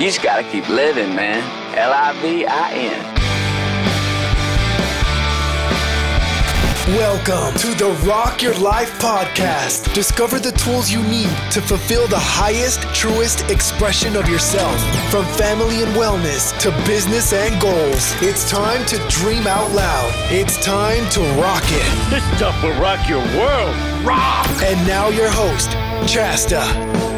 You just gotta keep living, man. L I V I N. Welcome to the Rock Your Life podcast. Discover the tools you need to fulfill the highest, truest expression of yourself. From family and wellness to business and goals, it's time to dream out loud. It's time to rock it. This stuff will rock your world. Rock! And now, your host, Chasta.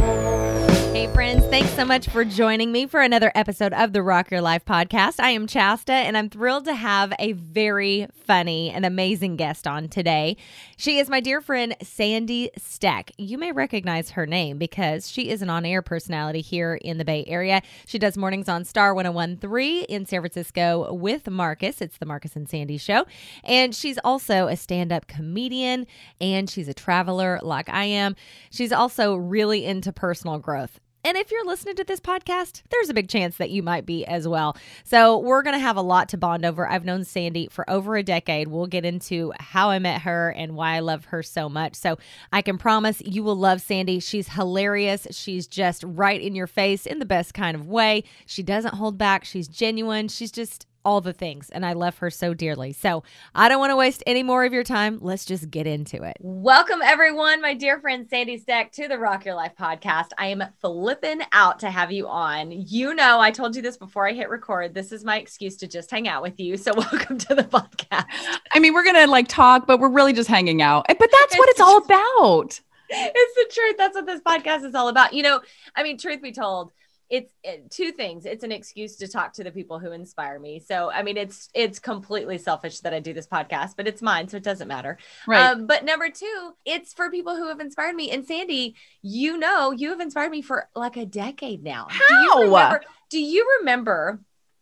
Friends, thanks so much for joining me for another episode of the Rock Your Life podcast. I am Chasta, and I'm thrilled to have a very funny and amazing guest on today. She is my dear friend, Sandy Steck. You may recognize her name because she is an on air personality here in the Bay Area. She does mornings on Star 1013 in San Francisco with Marcus. It's the Marcus and Sandy show. And she's also a stand up comedian and she's a traveler like I am. She's also really into personal growth. And if you're listening to this podcast, there's a big chance that you might be as well. So, we're going to have a lot to bond over. I've known Sandy for over a decade. We'll get into how I met her and why I love her so much. So, I can promise you will love Sandy. She's hilarious. She's just right in your face in the best kind of way. She doesn't hold back. She's genuine. She's just all the things, and I love her so dearly. So I don't want to waste any more of your time. Let's just get into it. Welcome, everyone, my dear friend Sandy Steck, to the Rock Your Life podcast. I am flipping out to have you on. You know, I told you this before I hit record. This is my excuse to just hang out with you. So welcome to the podcast. I mean, we're gonna like talk, but we're really just hanging out. But that's what it's all about. It's the truth. That's what this podcast is all about. You know, I mean, truth be told it's it, two things. It's an excuse to talk to the people who inspire me. So i mean it's it's completely selfish that i do this podcast but it's mine so it doesn't matter. Right. Um, but number two it's for people who have inspired me. And sandy you know you have inspired me for like a decade now. How? do you remember, do you remember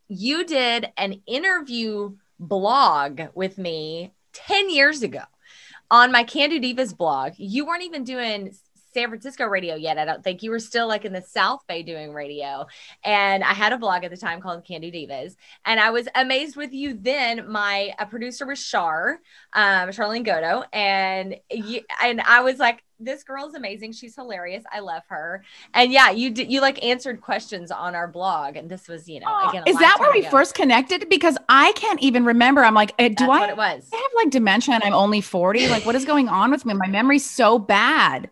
you did an interview blog with me 10 years ago on my Can Do Divas blog. You weren't even doing San Francisco radio yet. I don't think you were still like in the South Bay doing radio. And I had a blog at the time called Can Do Divas. And I was amazed with you then. My a producer was Char, um, Charlene Godo. And you, and I was like, this girl's amazing. She's hilarious. I love her. And yeah, you did, you like answered questions on our blog. And this was, you know, oh, again, is that where we ago. first connected? Because I can't even remember. I'm like, eh, do That's I, it was. I have like dementia and I'm only 40? Like, what is going on with me? My memory's so bad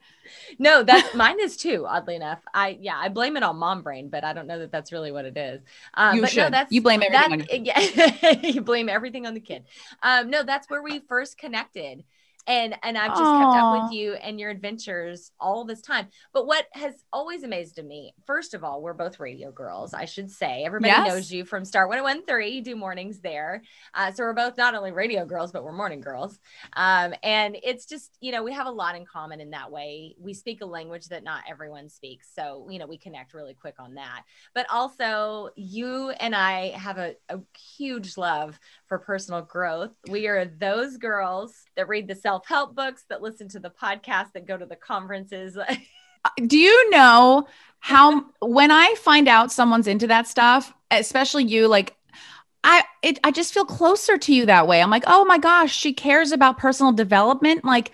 no, that's mine is too. Oddly enough, I yeah, I blame it on mom brain, but I don't know that that's really what it is. Um, you but should. No, that's you blame everything. on yeah, you blame everything on the kid. Um, no, that's where we first connected and and I've just Aww. kept up with you and your adventures all this time. But what has always amazed me, first of all, we're both radio girls, I should say. Everybody yes. knows you from Star 1013, you do mornings there. Uh, so we're both not only radio girls, but we're morning girls. Um, and it's just, you know, we have a lot in common in that way. We speak a language that not everyone speaks. So, you know, we connect really quick on that. But also, you and I have a, a huge love for personal growth. We are those girls that read the self help books, that listen to the podcast, that go to the conferences. Uh, do you know how, when I find out someone's into that stuff, especially you, like, I it, I just feel closer to you that way. I'm like, oh my gosh, she cares about personal development. Like,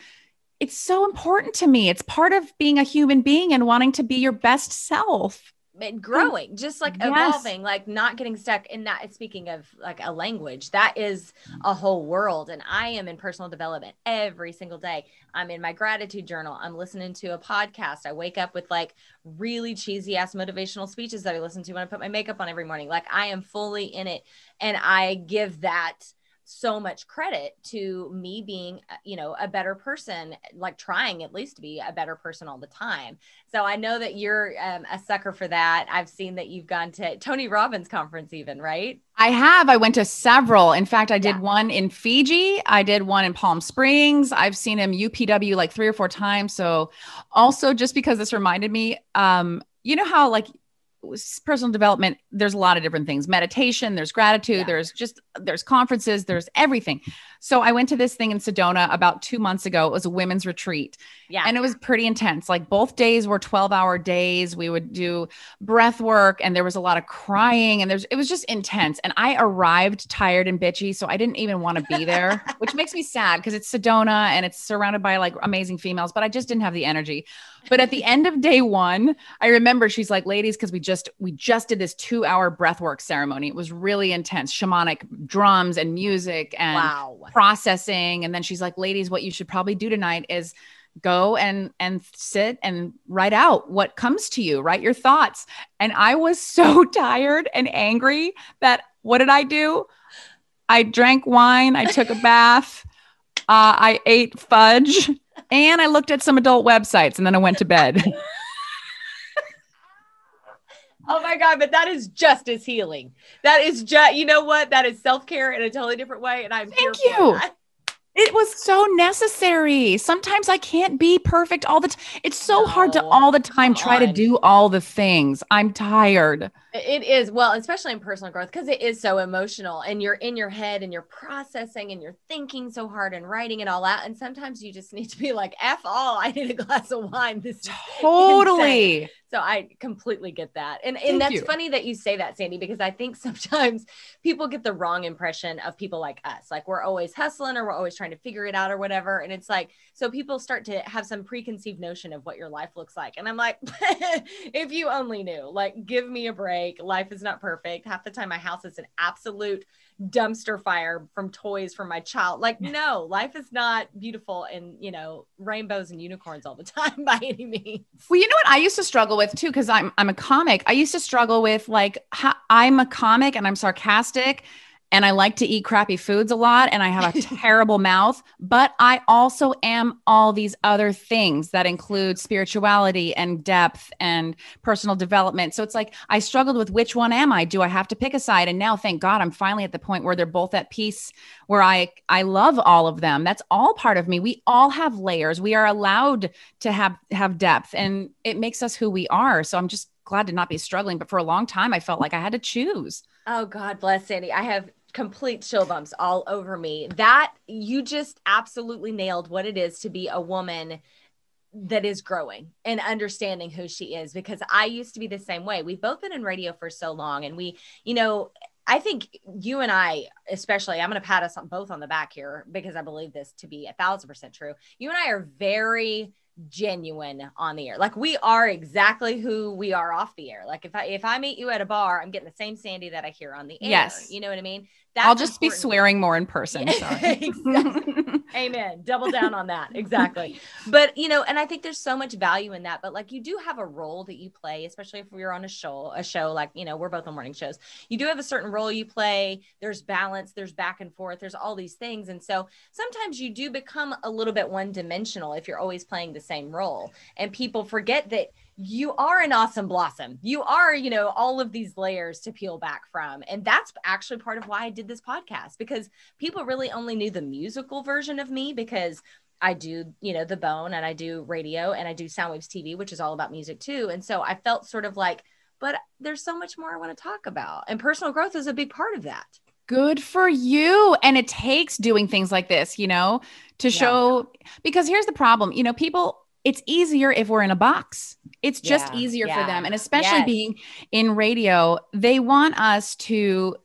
it's so important to me. It's part of being a human being and wanting to be your best self and growing just like yes. evolving like not getting stuck in that speaking of like a language that is a whole world and i am in personal development every single day. I'm in my gratitude journal. I'm listening to a podcast. I wake up with like really cheesy ass motivational speeches that i listen to when i put my makeup on every morning. Like i am fully in it and i give that so much credit to me being uh, you know a better person like trying at least to be a better person all the time. So i know that you're um, a sucker for that. I've seen that you've gone to tony robbins conference even right? I have. I went to several. In fact i did yeah. one in fiji. I did one in palm springs. I've seen him upw like three or four times. So also just because this reminded me um you know how like personal development there's a lot of different things. Meditation there's gratitude yeah. there's just there's conferences there's everything. So i went to this thing in sedona about two months ago. It was a women's retreat. Yeah. And it was pretty intense. Like both days were 12 hour days. We would do breath work and there was a lot of crying and there's it was just intense. And i arrived tired and bitchy so i didn't even want to be there which makes me sad because it's sedona and it's surrounded by like amazing females but i just didn't have the energy but at the end of day one, I remember she's like, ladies, because we just we just did this two hour breathwork ceremony. It was really intense, shamanic drums and music and Wow. processing. And then she's like, ladies, what you should probably do tonight is go and and sit and write out what comes to you write your thoughts and i was so tired and angry that what did i do i drank wine i took a bath uh, i ate fudge and i looked at some adult websites and then i went to bed Oh my God, but that is just as healing. That is just, you know what? That is self care in a totally different way. And I'm Thank you. It was so necessary sometimes i can't be perfect all the time it's so hard to all the time try to do all the things i'm tired It is well, especially in personal growth, because it is so emotional and you're in your head and you're processing and you're thinking so hard and writing it all out. And sometimes you just need to be like, F all, I need a glass of wine. This is insane." totally So I completely get that. And Thank and that's you. funny that you say that, Sandy, because I think sometimes people get the wrong impression of people like us. Like we're always hustling or we're always trying to figure it out or whatever. And it's like, so people start to have some preconceived notion of what your life looks like. And I'm like, if you only knew, like, give me a break. Life is not perfect. Half the time my house is an absolute dumpster fire from toys from my child. Like, no, life is not beautiful and, you know, rainbows and unicorns all the time by any means. Well, you know what I used to struggle with too, because I'm I'm a comic. I used to struggle with like how, I'm a comic and I'm sarcastic, and I like to eat crappy foods a lot, and I have a terrible mouth. But I also am all these other things that include spirituality and depth and personal development. So it's like I struggled with which one am I? Do I have to pick a side? And now, thank God, I'm finally at the point where they're both at peace where I I love all of them. That's all part of me. We all have layers. We are allowed to have have depth and it makes us who we are. So I'm just glad to not be struggling, but for a long time I felt like I had to choose. Oh God bless Sandy. I have complete chill bumps all over me. That you just absolutely nailed what it is to be a woman that is growing and understanding who she is because I used to be the same way. We've both been in radio for so long and we, you know, I think you and I, especially, I'm going to pat us on both on the back here because I believe this to be a thousand percent true. You and I are very genuine on the air. Like we are exactly who we are off the air. Like if I if I meet you at a bar, I'm getting the same Sandy that I hear on the air. Yes. You know what I mean? I'll just be swearing more in person. Sorry. Amen. Double down on that. Exactly. But you know, and I think there's so much value in that. But like you do have a role that you play, especially if we're on a show, a show like, you know, we're both on morning shows. You do have a certain role you play. There's balance, there's back and forth, there's all these things. And so sometimes you do become a little bit one dimensional if you're always playing the same role. And people forget that you are an awesome blossom. You are, you know, all of these layers to peel back from. And that's actually part of why I did this podcast because people really only knew the musical version of me because I do, you know, the bone and I do radio and I do Soundwaves TV, which is all about music too. And so I felt sort of like, but there's so much more I want to talk about. And personal growth is a big part of that. Good for you. And it takes doing things like this, you know, to Yeah. show because here's the problem, you know, people it's easier if we're in a box. It's just Yeah, easier for them. And especially Yes. being in radio, they want us to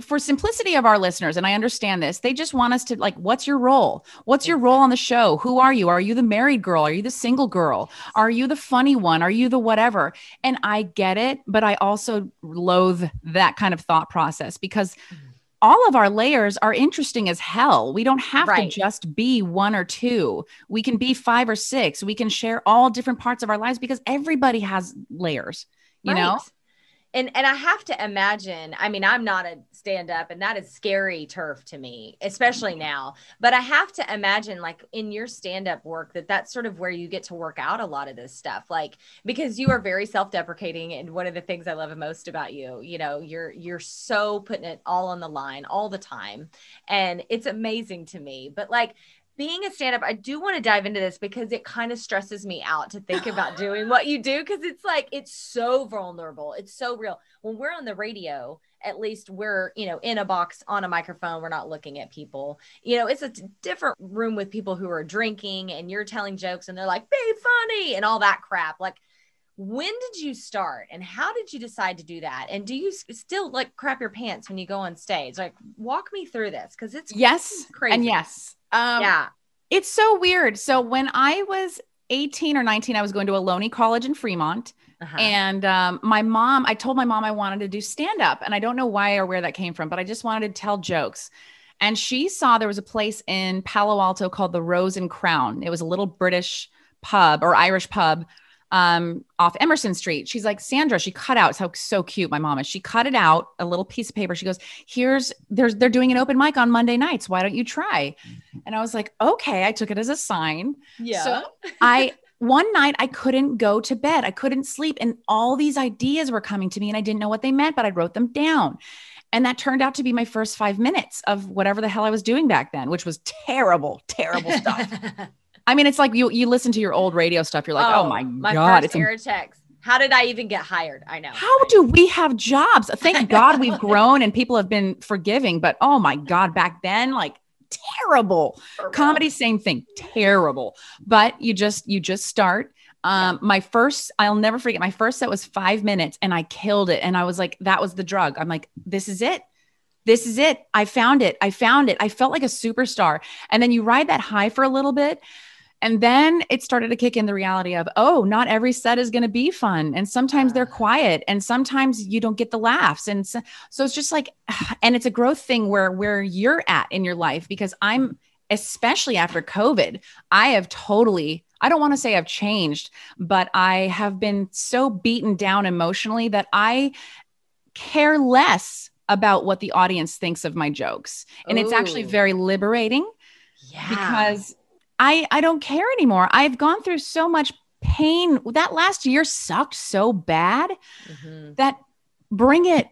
for simplicity of our listeners and I understand this. They just want us to like what's your role? What's your role on the show? Who are you? Are you the married girl? Are you the single girl? Are you the funny one? Are you the whatever? And I get it, but I also loathe that kind of thought process because mm-hmm. All of our layers are interesting as hell. We don't have Right. to just be one or two. We can be five or six. We can share all different parts of our lives because everybody has layers, you know? And and I have to imagine, I mean, I'm not a stand-up and that is scary turf to me, especially mm-hmm. now. But I have to imagine like in your stand-up work that that's sort of where you get to work out a lot of this stuff. Like because you are very self-deprecating and one of the things I love most about you, you know, you're you're so putting it all on the line all the time. And it's amazing to me. But like being a stand up, I do want to dive into this because it kind of stresses me out to think about doing what you do because it's like it's so vulnerable. It's so real. When we're on the radio, at least we're, you know, in a box on a microphone. We're not looking at people. You know, it's a different room with people who are drinking and you're telling jokes and they're like, be funny and all that crap. Like, when did you start and how did you decide to do that? And do you still like crap your pants when you go on stage? Like, walk me through this because it's Yes. crazy. And yes. Um, yeah. It's so weird. So when I was 18 or 19, I was going to a Ohlone College in Fremont. Uh-huh. And um, my mom, I told my mom I wanted to do stand up. And I don't know why or where that came from, but I just wanted to tell jokes. And she saw there was a place in Palo Alto called the Rose and Crown. It was a little British pub or Irish pub um, off Emerson Street. She's like, Sandra, she cut out so so cute. My mom is. She cut it out a little piece of paper. She goes, "Here's there's they're doing an open mic on Monday nights. Why don't you try?" And I was like, "Okay." I took it as a sign. yeah. So I one night I couldn't go to bed. I couldn't sleep, and all these ideas were coming to me, and I didn't know what they meant, but I wrote them down. And that turned out to be my first five minutes of whatever the hell I was doing back then, which was terrible, terrible stuff. I mean, it's like you you listen to your old radio stuff. You're like, oh, my, god, first it's text. How did I even get hired? I know. how do we have jobs? Thank God we've grown and people have been forgiving. But oh my God, back then, like terrible. Comedy, same thing, terrible. But you just you just start. Um, my first, I'll never forget. My first set was five minutes, and I killed it. And I was like, that was the drug. I'm like, this is it. This is it. I found it. I found it. I felt like a superstar. And then you ride that high for a little bit. And then it started to kick in the reality of, oh, not every set is going to be fun. And sometimes they're ah. quiet and sometimes you don't get the laughs. And so, so it's just like, and it's a growth thing where, where you're at in your life, because I'm, especially after COVID, I have totally, I don't want to say I've changed, but I have been so beaten down emotionally that I care less about what the audience thinks of my jokes. And it's actually oh. very liberating Yeah. because I I don't care anymore. I've gone through so much pain. That last year sucked so bad Mhm. that bring it.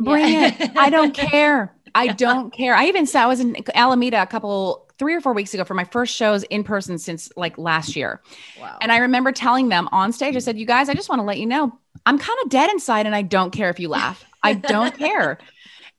Bring Yeah. it. I don't care. I don't care. I even said I was in Alameda a couple three or four weeks ago for my first shows in person since like last year. Wow. And I remember telling them on stage, I said, You guys, I just want to let you know I'm kind of dead inside and I don't care if you laugh. I don't care.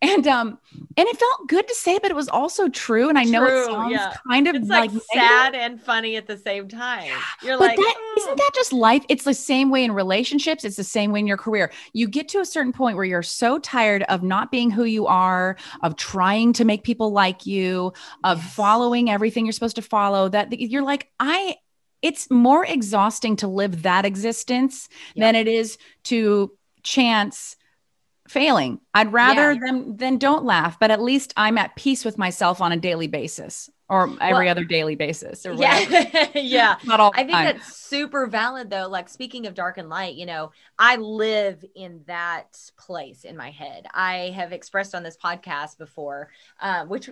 And um, and it felt good to say, but it was also true. And I know True, it sounds yeah. kind of it's like, like, negative, sad and funny at the same time. You're but like, that "Mm." isn't that just life? It's the same way in relationships. It's the same way in your career. You get to a certain point where you're so tired of not being who you are, of trying to make people like you, of Yes. following everything you're supposed to follow. That you're like, I. It's more exhausting to live that existence than it is to chance failing. I'd rather Yeah. them than don't laugh, but at least I'm at peace with myself on a daily basis or every Well, other daily basis or yeah, yeah. Not all I think time. that's super valid though. Like speaking of dark and light, you know, I live in that place in my head. I have expressed on this podcast before, um, which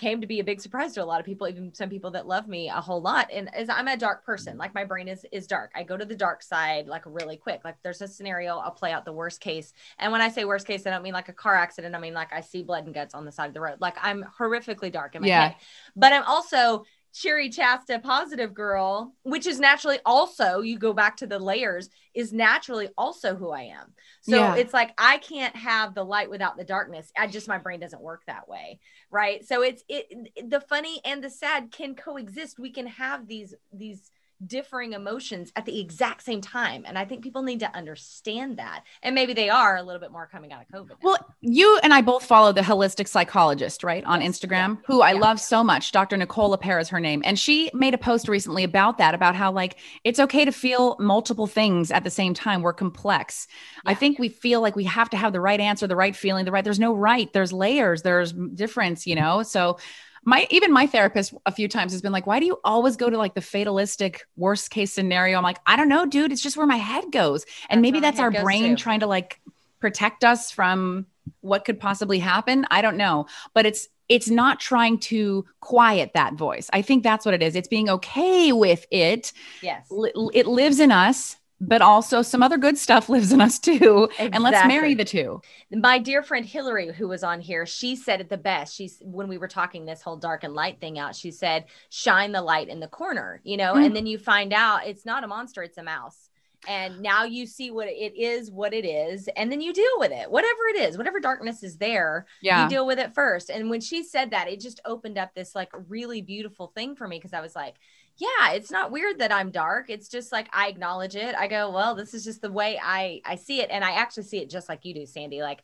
came to be a big surprise to a lot of people, even some people that love me a whole lot. And as I'm a dark person, like my brain is is dark. I go to the dark side like really quick. Like there's a scenario, I'll play out the worst case. And when I say worst case, I don't mean like a car accident. I mean like I see blood and guts on the side of the road. Like I'm horrifically dark in my Yeah. head. But I'm also cheery chasta positive girl which is naturally also you go back to the layers is naturally also who i am. So Yeah. it's like i can't have the light without the darkness. I just my brain doesn't work that way right? So it's it the funny and the sad can coexist. We can have these these differing emotions at the exact same time and i think people need to understand that and maybe they are a little bit more coming out of covid now. Well, you and I both follow the holistic psychologist, right, on Yes, Instagram, yeah, who I yeah. love so much. Dr. Nicole LePera is her name. And she made a post recently about that, about how like it's okay to feel multiple things at the same time. We're complex. I Yeah. think we feel like we have to have the right answer, the right feeling, the right, there's no right, there's layers, there's difference, you know? So my even my therapist a few times has been like, why do you always go to like the fatalistic worst case scenario? I'm like, I don't know, dude. It's just where my head goes. And That's maybe that's our brain too. trying to like protect us from what could possibly happen i don't know but it's it's not trying to quiet that voice i think that's what it is it's being okay with it yes Li- it lives in us but also some other good stuff lives in us too and let's marry the two my dear friend Hillary, who was on here, she said it the best. She's when we were talking this whole dark and light thing out, she said, shine the light in the corner, you know, Mm. and then you find out it's not a monster, it's a mouse. And now you see what it is, what it is, and then you deal with it, whatever it is, whatever darkness is there, yeah you deal with it first. And when she said that, it just opened up this like really beautiful thing for me because I was like, yeah, it's not weird that I'm dark. It's just like I acknowledge it. I go, well, this is just the way I I see it, and I actually see it just like you do, Sandy. Like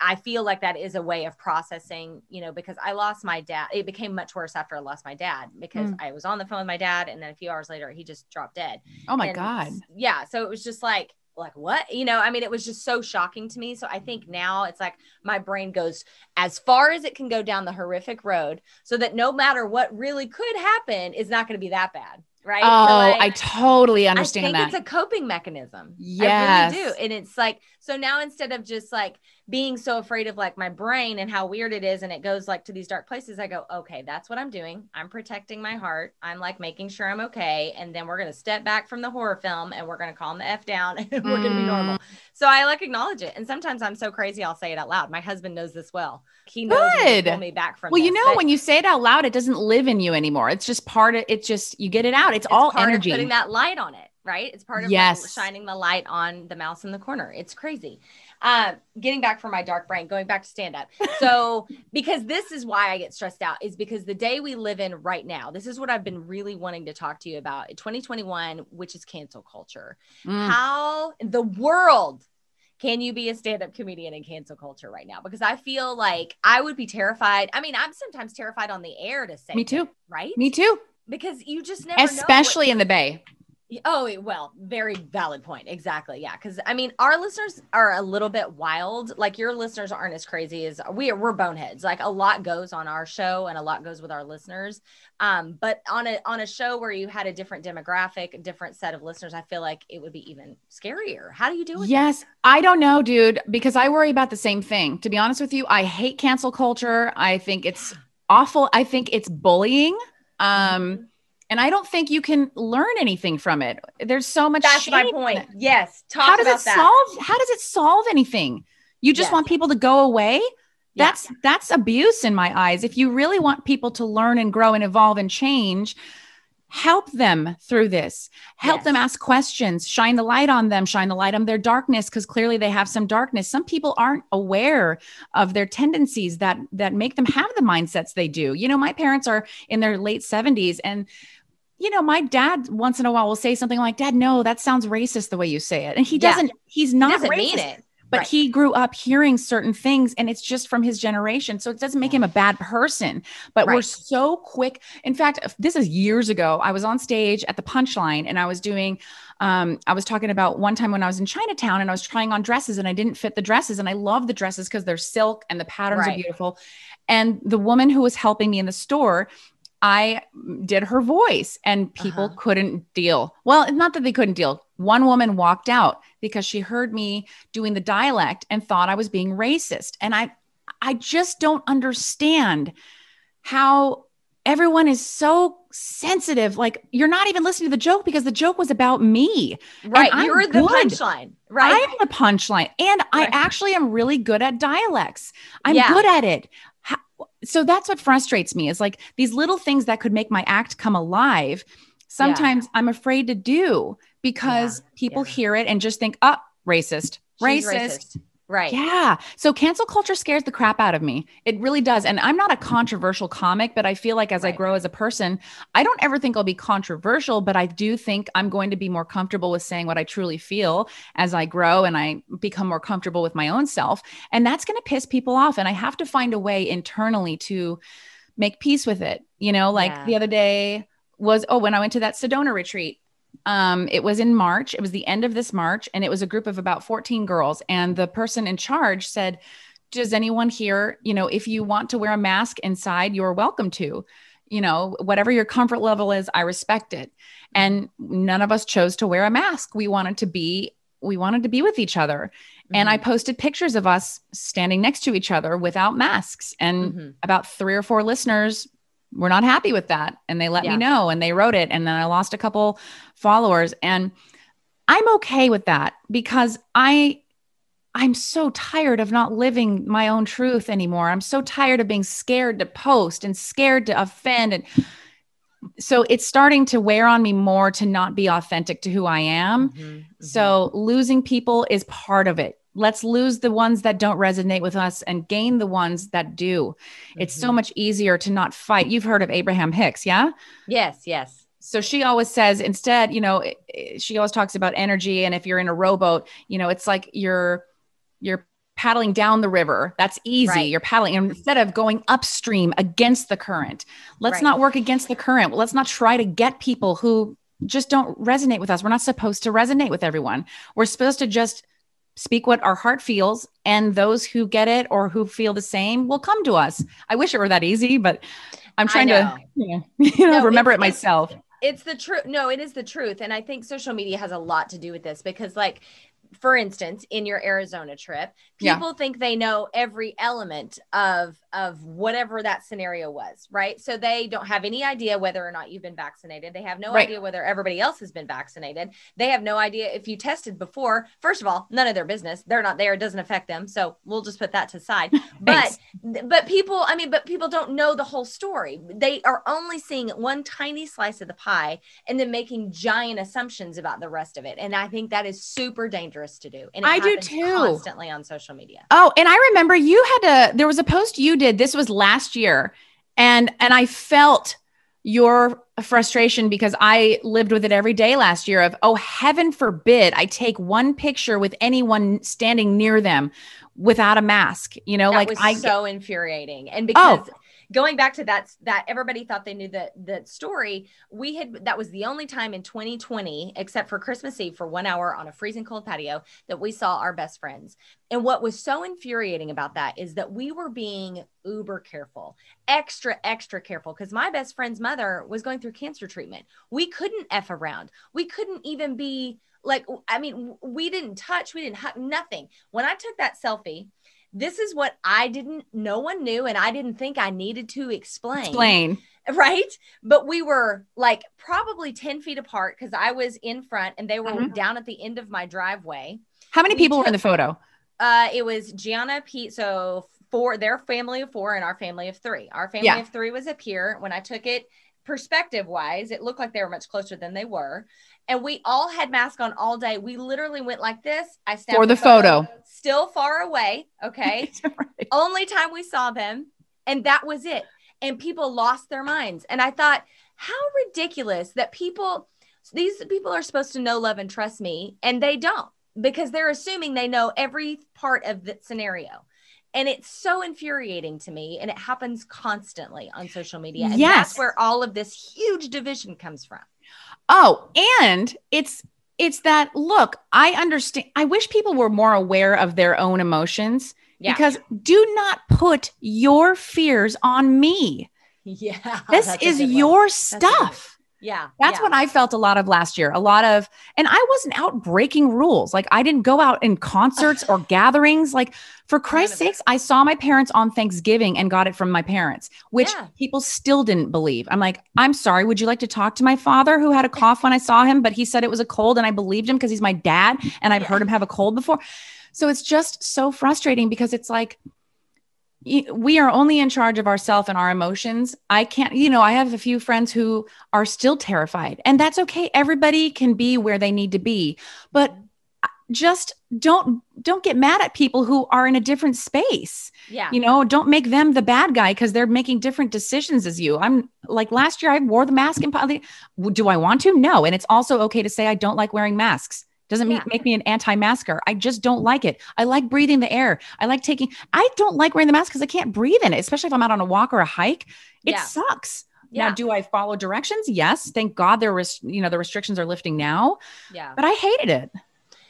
I feel like that is a way of processing, you know, because I lost my dad. It became much worse after I lost my dad because Mm. I was on the phone with my dad and then a few hours later he just dropped dead. Oh my And God. Yeah. So it was just like, like what? You know, I mean, it was just so shocking to me. So I think mm-hmm. now it's like my brain goes as far as it can go down the horrific road so that no matter what really could happen is not going to be that bad. Right. So, Oh, like, I totally understand I think that. it's a coping mechanism. Yes. I really do. And it's like, so now instead of just like being so afraid of like my brain and how weird it is and it goes like to these dark places, I go, okay, that's what I'm doing. I'm protecting my heart. I'm like making sure I'm okay. And then we're going to step back from the horror film and we're going to calm the F down and we're going to be Mm. normal. So I like acknowledge it. And sometimes I'm so crazy, I'll say it out loud. My husband knows this well. He knows Good. pull me back from well, you know, when you say it out loud, it doesn't live in you anymore. It's just part of it's just you get it out. It's, it's all energy. putting that light on it right it's part of like, Yes. shining the light on the mouse in the corner it's crazy um getting back from my dark brain going back to stand up so because this is why i get stressed out is because the day we live in right now this is what i've been really wanting to talk to you about 2021 which is cancel culture Mm. how in the world can you be a stand-up comedian in cancel culture right now because i feel like i would be terrified i mean i'm sometimes terrified on the air to say Me too. right Me too. because you just never Especially in the Bay. Oh, well, very valid point. Exactly. Yeah. Cause I mean, our listeners are a little bit wild. Like your listeners aren't as crazy as we are. We're boneheads. Like a lot goes on our show and a lot goes with our listeners. Um, but on a, on a show where you had a different demographic, a different set of listeners, I feel like it would be even scarier. How do you do it? Yes. I don't know, dude, because I worry about the same thing. To be honest with you, I hate cancel culture. I think it's awful. I think it's bullying. Mm-hmm. And I don't think you can learn anything from it. There's so much. That's my point. Yes. Talk How does about it that. solve? How does it solve anything? You just Yes. want people to go away. Yeah. That's that's abuse in my eyes. If you really want people to learn and grow and evolve and change, help them through this. Help Yes. them ask questions, shine the light on them, shine the light on their darkness because clearly they have some darkness. Some people aren't aware of their tendencies that that make them have the mindsets they do. You know, my parents are in their late 70s and you know, my dad once in a while will say something like, "Dad, no, that sounds racist the way you say it." And he doesn't he's He not doesn't mean it. but Right. he grew up hearing certain things and it's just from his generation. So it doesn't make him a bad person but we're so quick. In fact this is years ago i was on stage at the punchline and i was doing um, i was talking about one time when i was in chinatown and i was trying on dresses and i didn't fit the dresses and i love the dresses because they're silk and the patterns are beautiful. And the woman who was helping me in the store I did her voice and people Uh-huh. couldn't deal. Well, not that they couldn't deal. One woman walked out because she heard me doing the dialect and thought I was being racist. And I I just don't understand how everyone is so sensitive. Like you're not even listening to the joke because the joke was about me. Right. You're the punchline. Right. I am the punchline. And I actually am really good at dialects. I'm Yeah. good at it. So that's what frustrates me is like these little things that could make my act come alive. Sometimes I'm afraid to do because people yeah. hear it and just think, up racist, She's racist. Right. Yeah. So cancel culture scares the crap out of me. It really does. And I'm not a controversial comic, but I feel like as I grow as a person, I don't ever think I'll be controversial, but I do think I'm going to be more comfortable with saying what I truly feel as I grow and I become more comfortable with my own self. And that's going to piss people off. And I have to find a way internally to make peace with it. You know, like Yeah. the other day was, oh, when I went to that Sedona retreat, um, it was in March. It was the end of this March, and it was a group of about 14 girls. And the person in charge said, Does anyone here, you know, if you want to wear a mask inside, you're welcome to. You know, whatever your comfort level is, I respect it. And none of us chose to wear a mask. We wanted to be, we wanted to be with each other. And I posted pictures of us standing next to each other without masks. And Mhm. about three or four listeners were not happy with that. And they let Yeah. me know and they wrote it. And then I lost a couple followers. And I'm okay with that because I I'm so tired of not living my own truth anymore. I'm so tired of being scared to post and scared to offend and so it's starting to wear on me more to not be authentic to who I am. Mhm, mhm. So losing people is part of it. Let's lose the ones that don't resonate with us and gain the ones that do. It's so Mhm. much easier to not fight. You've heard of Abraham Hicks, yeah? yes, yes. So she always says instead, you know, she always talks about energy and if you're in a rowboat, you know, it's like you're you're paddling down the river. That's easy. Right. You're paddling instead of going upstream against the current. Let's Right. not work against the current. Let's not try to get people who just don't resonate with us. We're not supposed to resonate with everyone. We're supposed to just speak what our heart feels and those who get it or who feel the same will come to us. I wish it were that easy, but I'm trying to you know, you know, No, remember it myself. it's the truth no it is the truth and i think social media has a lot to do with this because like for instance in your arizona trip Yeah. people think they know every element of of whatever that scenario was right? So they don't have any idea whether or not you've been vaccinated. They have no Right. idea whether everybody else has been vaccinated. They have no idea if you tested before first of all none of their business. They're not there. It doesn't affect them. So we'll just put that to the side. But but people i mean but people don't know the whole story. They are only seeing one tiny slice of the pie and then making giant assumptions about the rest of it. And i think that is super dangerous to do. And I do too. constantly on social media Oh, and I remember you had a there was a post you did. This was last year. And and I felt your frustration because I lived with it every day last year of oh heaven forbid I take one picture with anyone standing near them without a mask. You know, that like was I so infuriating and oh. because Oh. Going back to that that everybody thought they knew that that story we had that was the only time in 2020 except for christmas eve for one hour on a freezing cold patio that we saw our best friends. And what was so infuriating about that is that we were being uber careful extra extra careful because my best friend's mother was going through cancer treatment. We couldn't f around. We couldn't even be like i mean we didn't touch we didn't hug nothing. When i took that selfie this is what I didn't, no one knew, and I didn't think I needed to explain. explain. Right. But we were like probably 10 feet apart because I was in front and they were Mhm. down at the end of my driveway. How many We people were in the photo? Uh, it was Gianna, Pete. So four, their family of four and our family of three. Our family Yeah. of three was up here. When I took it perspective wise, it looked like they were much closer than they were. And we all had masks on all day. We literally went like this. I snapped For the photo. still far away. Okay. Right. only time we saw them and that was it and people lost their minds and i thought how ridiculous that people these people are supposed to know love and trust me and they don't because they're assuming they know every part of the scenario and it's so infuriating to me and it happens constantly on social media and Yes. that's where all of this huge division comes from Oh, and it's it's that look, I understand. I wish people were more aware of their own emotions Yeah. because do not put your fears on me. yeah This is one. your a stuff. Yeah That's yeah. what I felt a lot of last year. A lot of, and I wasn't out breaking rules. Like I didn't go out in concerts or gatherings. Like for Christ's sakes, I saw my parents on Thanksgiving and got it from my parents, which Yeah. people still didn't believe. I'm like, I'm sorry. Would you like to talk to my father who had a cough when I saw him, but he said it was a cold and I believed him because he's my dad and I've Yeah. heard him have a cold before. So it's just so frustrating because it's like, we are only in charge of ourselves and our emotions. I can't, you know, I have a few friends who are still terrified, and that's okay. Everybody can be where they need to be, but uh, just don't don't get mad at people who are in a different space. yeah You know, don't make them the bad guy because they're making different decisions as you. I'm like last year I wore the mask in public. Do I want to? No, and it's also okay to say I don't like wearing masks. Doesn't mean, Yeah. make me an anti-masker. I just don't like it. I like breathing the air. I like taking. I don't like wearing the mask because I can't breathe in it, especially if I'm out on a walk or a hike. It Yeah. sucks. yeah Now, do I follow directions? Yes. Thank God there was, you know, the restrictions are lifting now, yeah but I hated it.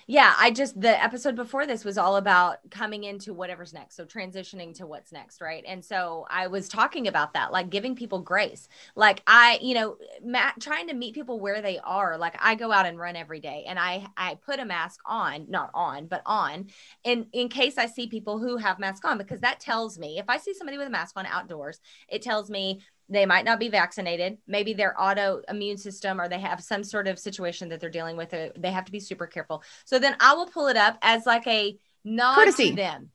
Yeah, I just the episode before this was all about coming into whatever's next. So transitioning to what's next, right? And so I was talking about that, like giving people grace. Like I, you know, trying to meet people where they are. Like I go out and run every day and I I put a mask on, not on, but on in in case I see people who have mask on because that tells me if I see somebody with a mask on outdoors, it tells me they might not be vaccinated. Maybe their autoimmune system or they have some sort of situation that they're dealing with uh, they have to be super careful. So then i will pull it up as like a nod Courtesy. to them.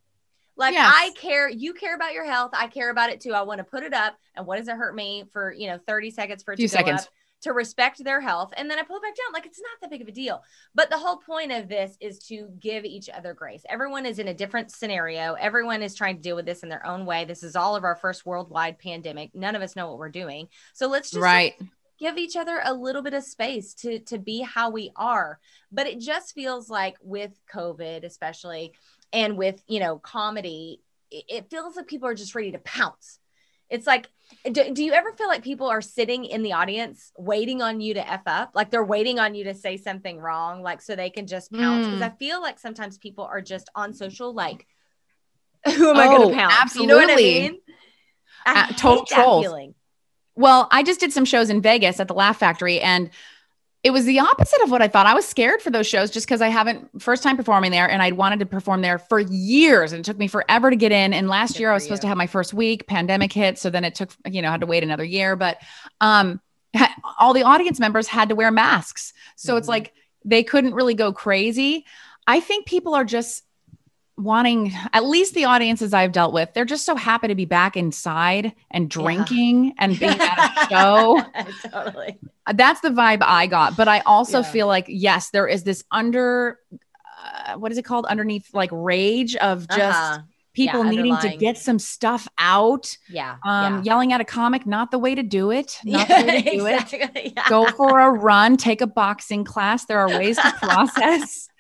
Like Yes. i care you care about your health. I care about it too. I want to put it up. And what does it hurt me for you know 30 seconds for it Few to go seconds. up to respect their health and then i pull it back down. Like it's not that big of a deal. But the whole point of this is to give each other grace. Everyone is in a different scenario. Everyone is trying to deal with this in their own way. This is all of our first worldwide pandemic. None of us know what we're doing. So let's just right. give each other a little bit of space to to be how we are. But it just feels like with covid especially and with you know comedy, it, it feels like people are just ready to pounce. It's like, do, do you ever feel like people are sitting in the audience waiting on you to f up? Like they're waiting on you to say something wrong, like so they can just pounce. Because Mm. I feel like sometimes people are just on social, like, who am I going Oh, to pounce? You know what I absolutely. mean? I Uh, hate total trolls. feeling. Well, I just did some shows in Vegas at the Laugh Factory and it was the opposite of what I thought. I was scared for those shows just because I haven't first time performing there and I'd wanted to perform there for years and it took me forever to get in. And last Good year I was supposed you. to have my first week, pandemic hit. So then it took, you know, had to wait another year. But um all the audience members had to wear masks. So it's Mhm. like they couldn't really go crazy. I think people are just wanting at least the audiences I've dealt with, they're just so happy to be back inside and drinking and being at a show. totally. That's the vibe I got. But I also Yeah. feel like, yes, there is this under, uh, what is it called? Underneath like rage of just Uh-huh. People Yeah, needing to get some stuff out. Yeah. Um, yeah. Yelling at a comic, not the way to do it. Not the way to do it. Yeah. Go for a run, take a boxing class. There are ways to process.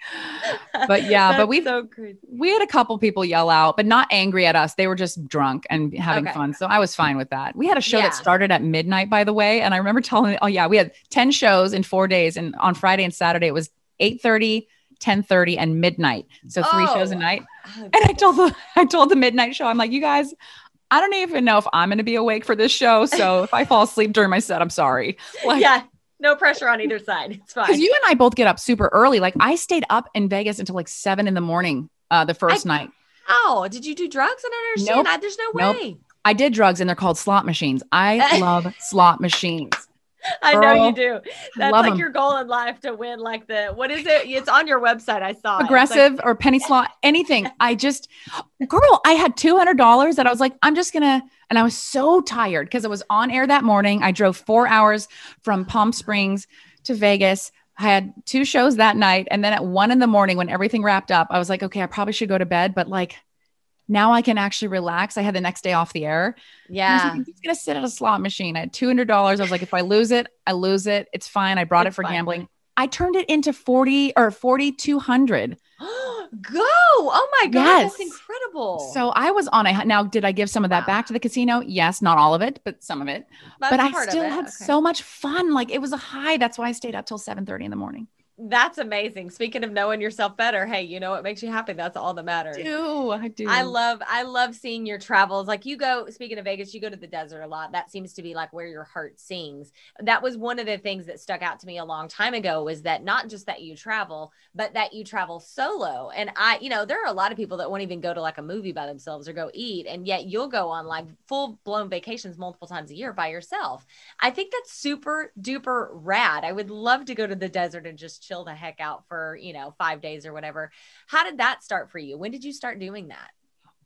But yeah, but we've- so crazy. we had a couple people yell out, but not angry at us. They were just drunk and having Okay. fun. So I was fine with that. We had a show Yeah. that started at midnight, by the way. And I remember telling, oh yeah, we had 10 shows in four days. And on Friday and Saturday, it was 8.30, 10.30 and midnight. So three shows a Oh. night. Oh, And I told the, I told the midnight show, I'm like, you guys, I don't even know if I'm going to be awake for this show. So if I fall asleep during my set, I'm sorry. Like, yeah. No pressure on either side. It's fine. because you and I both get up super early. Like I stayed up in Vegas until like seven in the morning uh, the first night. Oh, did you do drugs? I don't understand. Nope. I, there's no Nope. way. I did drugs and they're called slot machines. I love slot machines. I know you do. That's like your goal in life to win like the what is it? It's on your website. I saw it. Like- Aggressive or penny slot, anything. I just, girl, I had $200 that I was like, I'm just going to, and I was so tired because it was on air that morning. I drove four hours from Palm Springs to Vegas. I had two shows that night. And then at one in the morning, when everything wrapped up, I was like, okay, I probably should go to bed, but like, now I can actually relax. I had the next day off the air. I was like, yeah. I'm just gonna sit at a slot machine. I had two hundred dollars. I was like, if I lose it, I lose it. It's fine. I brought It's it for fine. gambling. I turned it into forty or forty two hundred. Go. Oh my god, that's incredible. So I was on a now. Did I give some of that Wow. back to the casino? Yes, not all of it, but some of it. That's but I still had Okay. so much fun. Like it was a high. That's why I stayed up till seven thirty in the morning. That's amazing. Speaking of knowing yourself better, hey, you know what makes you happy? That's all that matters. do I do? I love I love seeing your travels. Like you go speaking of Vegas, you go to the desert a lot. That seems to be like where your heart sings. That was one of the things that stuck out to me a long time ago was that not just that you travel, but that you travel solo. And I, you know, there are a lot of people that won't even go to like a movie by themselves or go eat and yet you'll go on like full-blown vacations multiple times a year by yourself. I think that's super duper rad. I would love to go to the desert and just chill the heck out for, you know, 5 days or whatever. How did that start for you? When did you start doing that?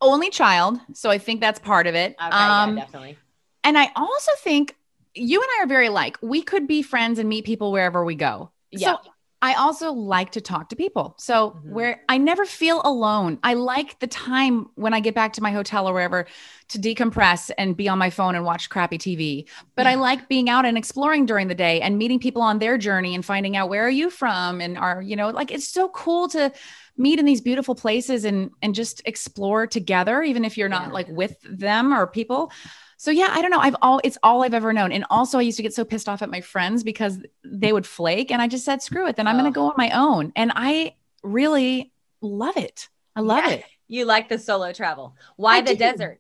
only child, so I think that's part of it. Okay, Um, yeah, definitely. And I also think you and I are very alike. We could be friends and meet people wherever we go. Yeah. So I also like to talk to people. So Mhm. where I never feel alone. I like the time when I get back to my hotel or wherever to decompress and be on my phone and watch crappy TV. But I like being out and exploring during the day and meeting people on their journey and finding out where are you from and are, you know, like it's so cool to meet in these beautiful places and and just explore together even if you're not Yeah. like with them or people. So yeah, I don't know. I've all it's all I've ever known. And also I used to get so pissed off at my friends because they would flake and I just said screw it, then I'm going Oh. to go on my own. And I really love it. I love Yeah. it. You like the solo travel. Why I the do. desert?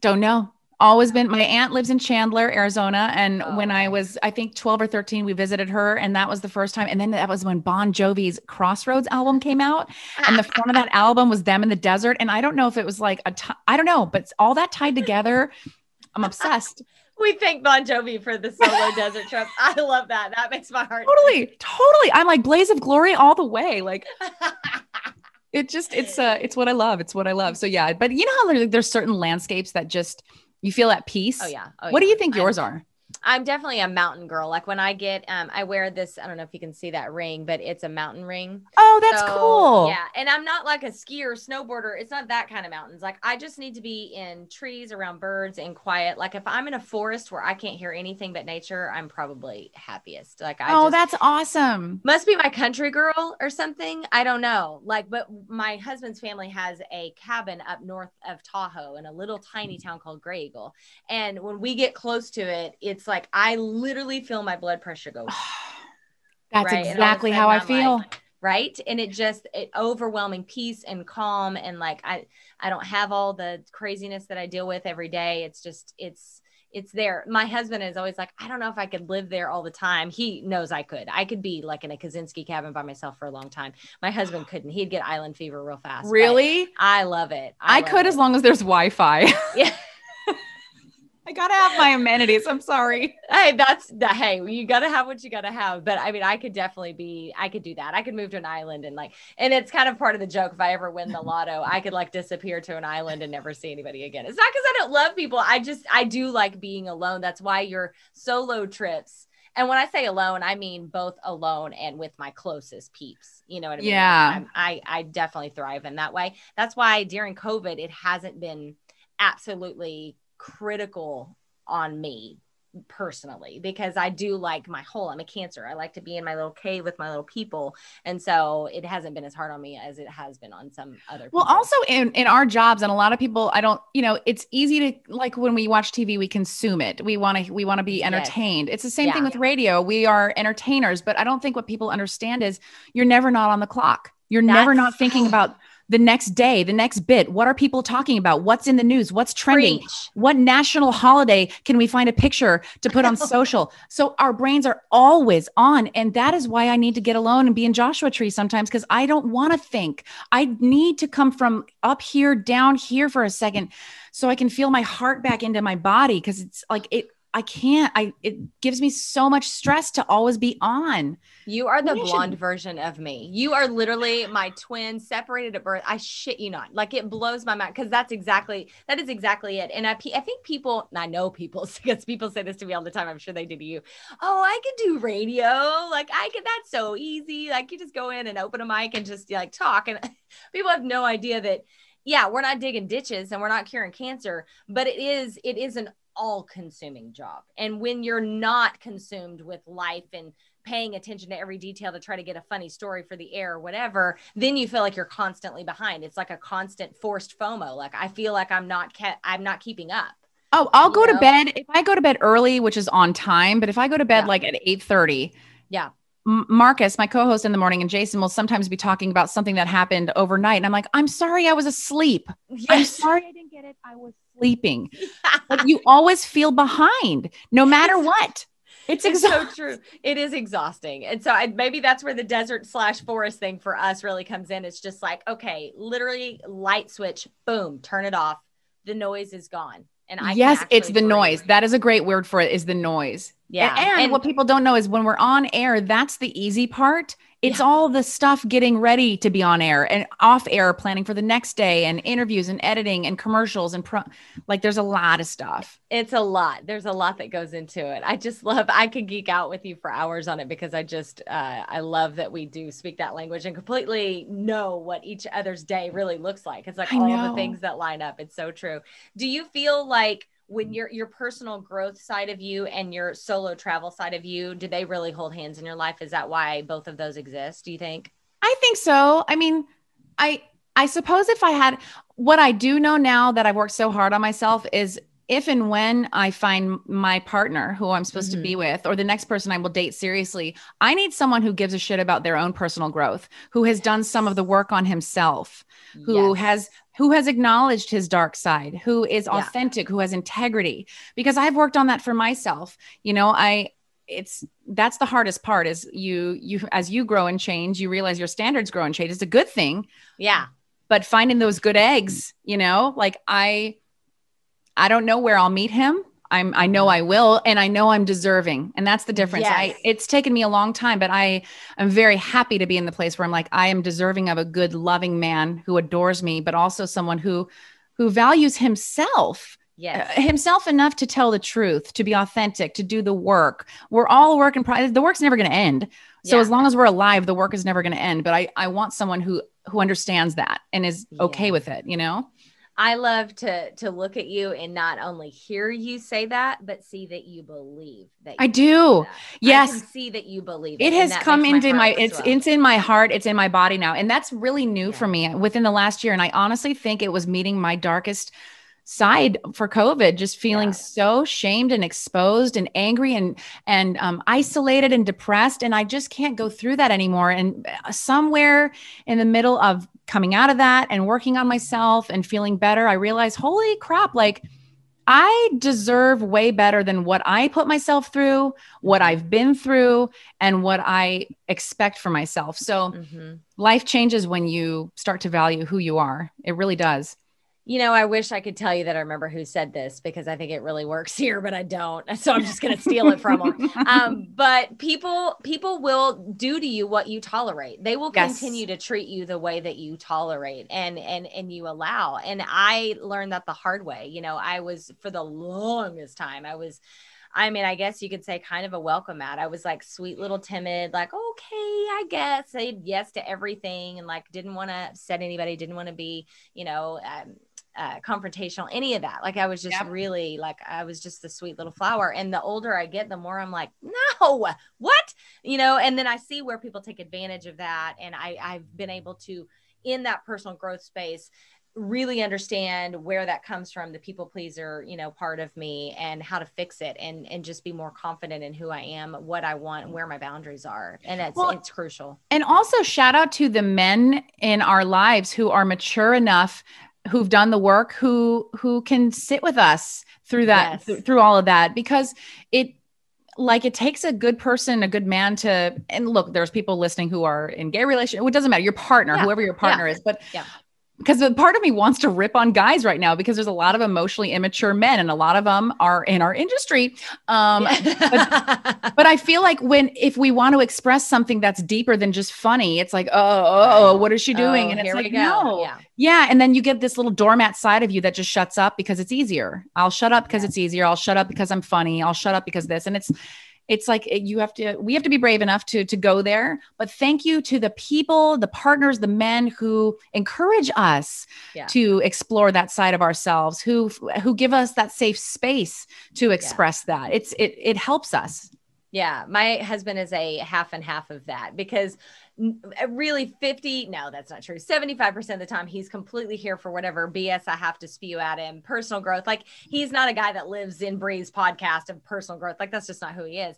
Don't know. Always been my aunt lives in Chandler, Arizona. And Oh, when I was, I think 12 or 13, we visited her. And that was the first time. And then that was when Bon Jovi's Crossroads album came out. And the front of that album was them in the desert. And I don't know if it was like a, ti- I don't know, but all that tied together. I'm obsessed. We thank Bon Jovi for the solo desert trip. I love that. That makes my heart totally, totally. I'm like Blaze of Glory all the way. Like it just, it's uh, it's what I love. It's what I love. So yeah, but you know how there's, there's certain landscapes that just you feel at peace. Oh yeah. Oh, what do you think yours are? I'm definitely a mountain girl. Like when I get, um, I wear this. I don't know if you can see that ring, but it's a mountain ring. Oh, that's So, cool. Yeah, and I'm not like a skier or snowboarder. It's not that kind of mountains. Like I just need to be in trees around birds and quiet. Like if I'm in a forest where I can't hear anything but nature, I'm probably happiest. Like I oh, just, that's awesome. must be my country girl or something. I don't know. Like, but my husband's family has a cabin up north of Tahoe in a little tiny town called Graeagle. And when we get close to it, it, it's like I literally feel my blood pressure go That's Right, and all of a exactly how I I'm feel. like, right? And it just it overwhelming peace and calm and like i i don't have all the craziness that i deal with every day. It's just it's it's there. My husband is always like i don't know if i could live there all the time. He knows i could. I could be like in a kaczynski cabin by myself for a long time. My husband couldn't. He'd get island fever real fast. Really? i love it. I, love could it. as long as there's Wi-Fi. yeah I gotta have my amenities. I'm sorry. hey that's the hey you gotta have what you gotta have but i mean i could definitely be i could do that i could move to an island and like and it's kind of part of the joke if i ever win the lotto i could like disappear to an island and never see anybody again it's not because i don't love people i just i do like being alone that's why your solo trips and when i say alone i mean both alone and with my closest peeps you know what i mean Yeah. I'm, i i definitely thrive in that way that's why during covid it hasn't been absolutely critical on me personally because I do like my whole I'm a cancer. I like to be in my little cave with my little people. And so it hasn't been as hard on me as it has been on some other people. Well, also in in our jobs, and a lot of people, I don't, you know, it's easy to like when we watch TV, we consume it. We want to we want to be Yes. entertained. It's the same thing Yeah. with radio. We are entertainers, but I don't think what people understand is you're never not on the clock. You're never not thinking about the next day, the next bit. What are people talking about? What's in the news? What's trending? Preach. What national holiday can we find a picture to put on social? So our brains are always on. And that is why I need to get alone and be in Joshua Tree sometimes because I don't want to think. I need to come from up here down here for a second so I can feel my heart back into my body because it's like it. I can't. I it gives me so much stress to always be on. You are the I should- blonde version of me. You are literally my twin separated at birth. I shit you not. Like it blows my mind because that's exactly that is exactly it. And I, I think people, I know people because people say this to me all the time. I'm sure they do to you. Oh, I could do radio. Like I could. That's so easy. Like you just go in and open a mic and just like talk. And people have no idea that. Yeah, we're not digging ditches and we're not curing cancer, but it is it is an all consuming job. And when you're not consumed with life and paying attention to every detail to try to get a funny story for the air or whatever, then you feel like you're constantly behind. It's like a constant forced FOMO. Like I feel like I'm not ke- I'm not keeping up. Oh, I'll go to bed if I go to bed early, which is on time. But if I go to bed Yeah. like at eight thirty, Yeah. Marcus, my co-host in the morning, and Jason will sometimes be talking about something that happened overnight, and I'm like, I'm sorry, I was asleep. I'm sorry, I didn't get it. I was sleeping. But you always feel behind, no matter what. It's, It's so true. It is exhausting. And so I, maybe that's where the desert slash forest thing for us really comes in. It's just like, okay, literally light switch, boom, turn it off. The noise is gone. And I yes, it's the noise. That is a great word for it. Is the noise. Yeah. And, and what people don't know is when we're on air, that's the easy part. It's all the stuff getting ready to be on air and off air, planning for the next day, and interviews and editing and commercials and pro- like there's a lot of stuff. it's a lot. There's a lot that goes into it. I just love. I could geek out with you for hours on it because I just uh, I love that we do speak that language and completely know what each other's day really looks like. It's like I all know. the things that line up. It's so true. Do you feel like when your your personal growth side of you and your solo travel side of you, do they really hold hands in your life? Is that why both of those exist? Do you think? I think so. I mean, I I suppose if I had what I do know now that I've worked so hard on myself is if and when I find my partner who I'm supposed to be mm-hmm. with or the next person I will date seriously, I need someone who gives a shit about their own personal growth, who has done some of the work on himself, who Yes. has who has acknowledged his dark side, who is Yeah. authentic, who has integrity because I've worked on that for myself. You know, I it's that's the hardest part is you you as you grow and change you realize your standards grow and change it's a good thing yeah. but finding those good eggs you know like i i don't know where i'll meet him i'm i know i will and i know i'm deserving and that's the difference i it's taken me a long time but i am very happy to be in the place where i'm like i am deserving of a good loving man who adores me but also someone who who values himself Yes. uh, himself enough to tell the truth, to be authentic, to do the work. We're all a work. The work's never going to end. So Yeah. as long as we're alive, the work is never going to end. But I, I want someone who who understands that and is okay Yes. with it. You know. I love to to look at you and not only hear you say that, but see that you believe that. I do. I Yes. can see that you believe it and has come makes into my it's swell. it's in my heart it's in my body now and that's really new Yeah. for me within the last year and i honestly think it was meeting my darkest side for covid just feeling Yeah. so shamed and exposed and angry and and um, isolated and depressed and i just can't go through that anymore and uh, somewhere in the middle of coming out of that and working on myself and feeling better i realized holy crap like I deserve way better than what I put myself through, what I've been through, and what I expect for myself. So Mhm. life changes when you start to value who you are. It really does. You know, I wish I could tell you that I remember who said this because I think it really works here, but I don't. So I'm just going to steal it from them. Um, but people, people will do to you what you tolerate. They will Yes. continue to treat you the way that you tolerate and and and you allow. And I learned that the hard way. You know, I was for the longest time. I was. I mean, I guess you could say kind of a welcome mat. I was like sweet little timid, like, okay, I guess, I said yes to everything and like didn't want to upset anybody, didn't want to be, you know, um, uh, confrontational, any of that. Like I was just Yep. really like I was just the sweet little flower. And the older I get, the more I'm like, no, what? You know, and then I see where people take advantage of that. And I, I've been able to, in that personal growth space, really understand where that comes from the people pleaser you know part of me and how to fix it and and just be more confident in who i am what i want and where my boundaries are and it's Well, it's crucial And also, shout out to the men in our lives who are mature enough, who've done the work, who who can sit with us through that, Yes. th- through all of that, because it like it takes a good person, a good man to. And look, there's people listening who are in gay relation. It doesn't matter your partner, Yeah. whoever your partner is, but Yeah. Because the part of me wants to rip on guys right now because there's a lot of emotionally immature men and a lot of them are in our industry. Um, but I feel like when if we want to express something that's deeper than just funny, it's like, oh, oh, oh, what is she doing? Oh, and it's here like, we go. no, yeah yeah. And then you get this little doormat side of you that just shuts up because it's easier. I'll shut up because Yeah. it's easier. I'll shut up because I'm funny. I'll shut up because this. And it's it's like you have to we have to be brave enough to to go there. But thank you to the people, the partners, the men who encourage us Yeah. to explore that side of ourselves, who who give us that safe space to express that. It's it it helps us. Yeah, my husband is a half and half of that because Uh, really 50, no, that's not true. 75% of the time, he's completely here for whatever BS I have to spew at him, personal growth. Like, he's not a guy that lives in Bree's podcast of personal growth. Like, that's just not who he is.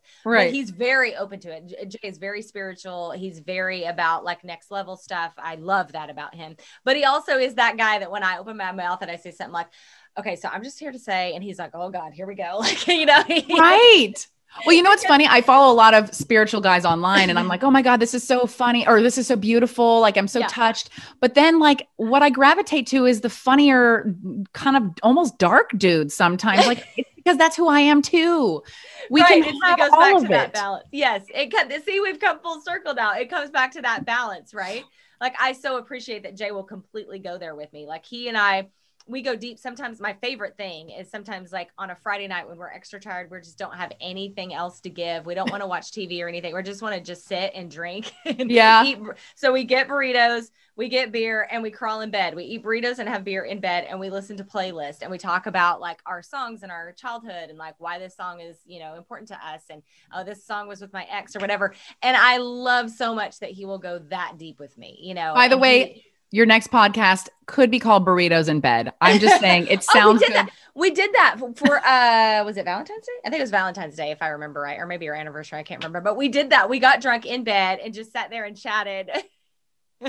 But he's very open to it. Jay is very spiritual. He's very about like next level stuff. I love that about him. But he also is that guy that when I open my mouth and I say something like, okay, so I'm just here to say, and he's like, oh God, here we go. Like, you know, he- right. Well, you know what's funny? I follow a lot of spiritual guys online and I'm like, oh my God, this is so funny or this is so beautiful. Like, I'm so Yeah. touched. But then, like, what I gravitate to is the funnier, kind of almost dark dudes sometimes. Like, it's because that's who I am too. We Right, can have it goes all back of to that balance. Yes, it can. See, we've come full circle now. It comes back to that balance, right? Like I so appreciate that Jay will completely go there with me. Like he and I, we go deep. Sometimes my favorite thing is sometimes like on a Friday night when we're extra tired, we just don't have anything else to give. We don't want to watch TV or anything. We just want to just sit and drink. And Yeah. eat. So we get burritos, we get beer, and we crawl in bed. We eat burritos and have beer in bed, and we listen to playlist and we talk about like our songs and our childhood and like why this song is you know important to us and oh this song was with my ex or whatever. And I love so much that he will go that deep with me. You know. By the and way, he- Your next podcast could be called Burritos in Bed. I'm just saying it Oh, we sounds did good. that. We did that for- for uh was it Valentine's Day? I think it was Valentine's Day if I remember right, or maybe our anniversary. I can't remember, but we did that. We got drunk in bed and just sat there and chatted.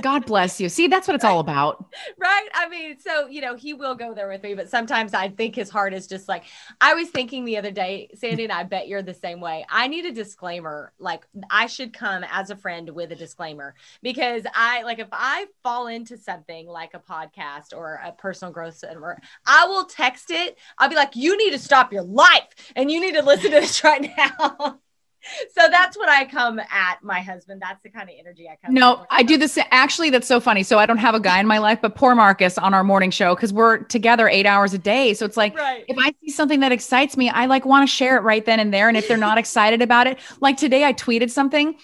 God bless you. See, that's what it's all about. right? I mean, so you know, he will go there with me, but sometimes I think his heart is just like I was thinking the other day, Sandy, and I bet you're the same way. I need a disclaimer. Like I should come as a friend with a disclaimer because I like if I fall into something like a podcast or a personal growth center, I will text it. I'll be like, you need to stop your life and you need to listen to this right now. so that's what I come at my husband. That's the kind of energy I come. No, I do this. Actually, that's so funny. So I don't have a guy in my life, but poor Marcus on our morning show because we're together eight hours a day. So it's like Right. if I see something that excites me, I like want to share it right then and there. And if they're not excited about it, like today, I tweeted something.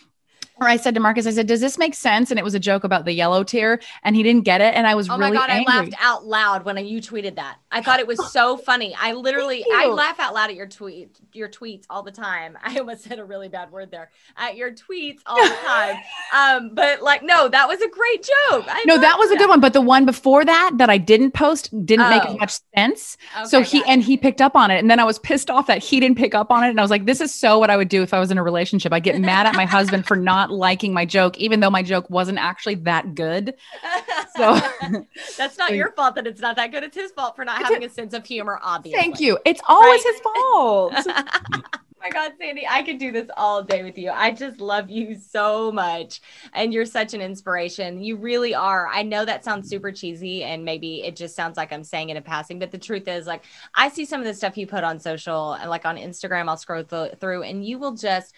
Or I said to Marcus, I said, "Does this make sense?" And it was a joke about the yellow tear, and he didn't get it, and I was Oh really my god, angry. I laughed out loud when you tweeted that. I thought it was so funny. I literally I laugh out loud at your tweet your tweets all the time. I almost said a really bad word there. At your tweets all the time. um, but like no, that was a great joke. I No, that was a good one, but the one before that that I didn't post didn't make Oh. as much sense. so he and he picked up on it, and then I was pissed off that he didn't pick up on it, and I was like, "This is so what I would do if I was in a relationship. I get mad at my husband for not liking my joke, even though my joke wasn't actually that good." So That's not your fault that it's not that good. It's his fault for not having a sense of humor, obviously. thank you. It's always Right. his fault. oh my God, Sandy, I could do this all day with you. I just love you so much. And you're such an inspiration. You really are. I know that sounds super cheesy and maybe it just sounds like I'm saying it in passing, but the truth is, like, I see some of the stuff you put on social and like on Instagram, I'll scroll th- through and you will just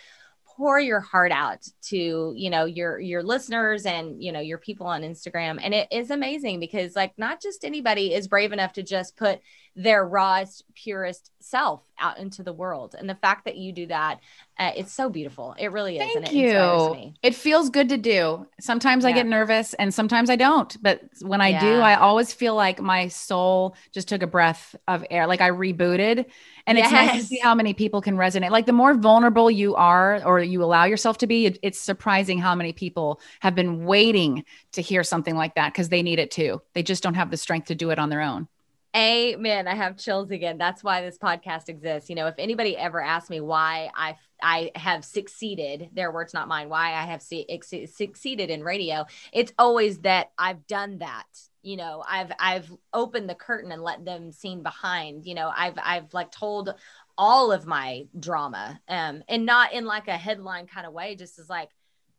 pour your heart out to you know your your listeners and you know your people on Instagram. And it is amazing because like not just anybody is brave enough to just put their rawest purest self out into the world. And the fact that you do that uh, it's so beautiful it really is and Thank it you. me It feels good to do. Sometimes I get nervous and sometimes I don't. But when I do, I always feel like my soul just took a breath of air, like I rebooted. And it's nice to see how many people can resonate. Like the more vulnerable you are or you allow yourself to be, it- it's surprising how many people have been waiting to hear something like that because they need it too. They just don't have the strength to do it on their own. Amen. I have chills again. That's why this podcast exists. You know, if anybody ever asks me why I I have succeeded, their words, not mine, why I have su- ex- succeeded in radio, it's always that I've done that. You know, I've I've opened the curtain and let them seen behind. You know, I've I've like told all of my drama, um, and not in like a headline kind of way, just as like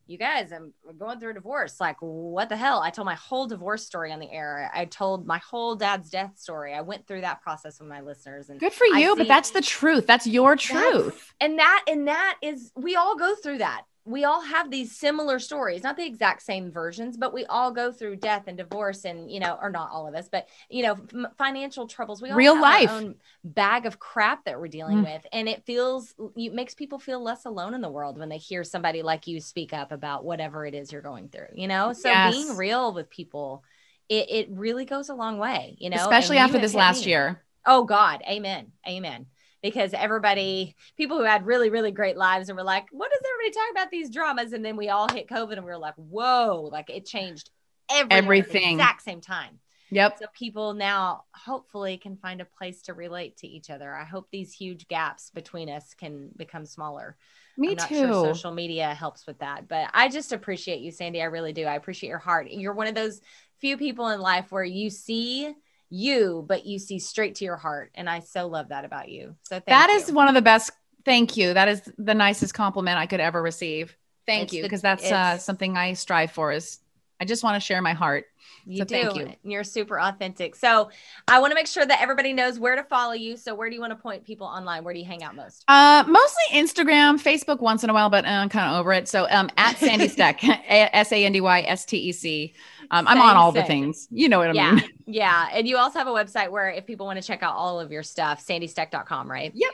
you guys, I'm going through a divorce. Like, what the hell? I told my whole divorce story on the air. I told my whole dad's death story. I went through that process with my listeners. And Good for you, see- but that's the truth. That's your truth. and that and that is we all go through that. We all have these similar stories, not the exact same versions, but we all go through death and divorce, and you know, or not all of us, but you know, m- financial troubles. We all Real have life. our own bag of crap that we're dealing Mm. with, and it feels it makes people feel less alone in the world when they hear somebody like you speak up about whatever it is you're going through. You know, so Yes. being real with people, it, it really goes a long way. You know, Especially after this last me. year. Oh God, amen, amen. Because everybody, people who had really, really great lives and were like, what does everybody talk about these dramas? And then we all hit COVID and we were like, whoa, like it changed everything, Everything. at the exact same time. Yep. So people now hopefully can find a place to relate to each other. I hope these huge gaps between us can become smaller. Me I'm not too. sure social media helps with that, but I just appreciate you, Sandy. I really do. I appreciate your heart. You're one of those few people in life where you see you, but you see straight to your heart. And I so love that about you. So thank That you. is one of the best. Thank you. That is the nicest compliment I could ever receive. Thank It's you, the- because that's uh, something I strive for. Is I just want to share my heart. You So do. thank you. You're super authentic. So I want to make sure that everybody knows where to follow you. So where do you want to point people online? Where do you hang out most? Uh, mostly Instagram, Facebook once in a while, but uh, I'm kind of over it. So um, at Sandy Stec, S A N D Y S T E C. Um, I'm on Same, all the things. You know what I yeah. mean? Yeah. And you also have a website where if people want to check out all of your stuff, sandystec.com, right? Yep.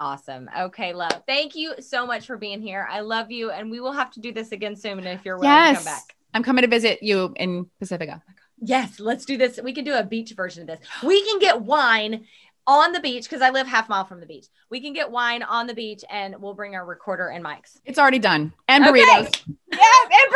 Awesome. Okay, love. Thank you so much for being here. I love you. And we will have to do this again soon if you're willing to come back. I'm coming to visit you in Pacifica. Yes, let's do this. We can do a beach version of this. We can get wine on the beach because I live half mile from the beach. We can get wine on the beach and we'll bring our recorder and mics. It's already done. And Okay. burritos. Yeah, and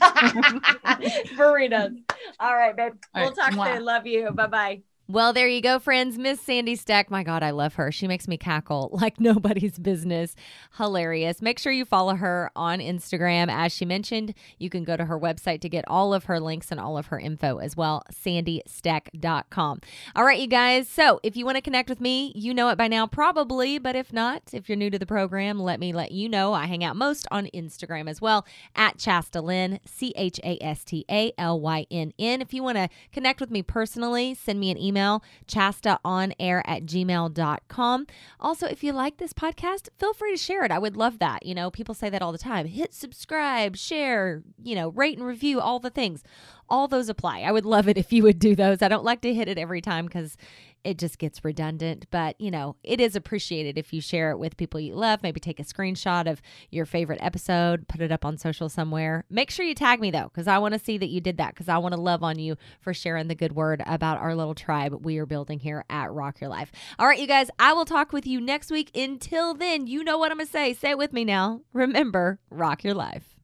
burritos. burritos. All right, babe. All we'll right. talk Mwah. soon. Love you. Bye bye. Well, there you go, friends. Miss Sandy Stec. My God, I love her. She makes me cackle like nobody's business. Hilarious. Make sure you follow her on Instagram. As she mentioned, you can go to her website to get all of her links and all of her info as well, sandystec.com. All right, you guys. So if you want to connect with me, you know it by now, probably. But if not, if you're new to the program, let me let you know. I hang out most on Instagram as well at Chasta Lynn, C H A S T A L Y N N. If you want to connect with me personally, send me an email email, chastaonair at gmail.com. Also, if you like this podcast, feel free to share it. I would love that. You know, people say that all the time. Hit subscribe, share, you know, rate and review, all the things. All those apply. I would love it if you would do those. I don't like to hit it every time because it just gets redundant, but you know, it is appreciated if you share it with people you love. Maybe take a screenshot of your favorite episode, put it up on social somewhere. Make sure you tag me though, because I want to see that you did that, because I want to love on you for sharing the good word about our little tribe we are building here at Rock Your Life. All right, you guys, I will talk with you next week. Until then, you know what I'm going to say. Say it with me now. Remember, rock your life.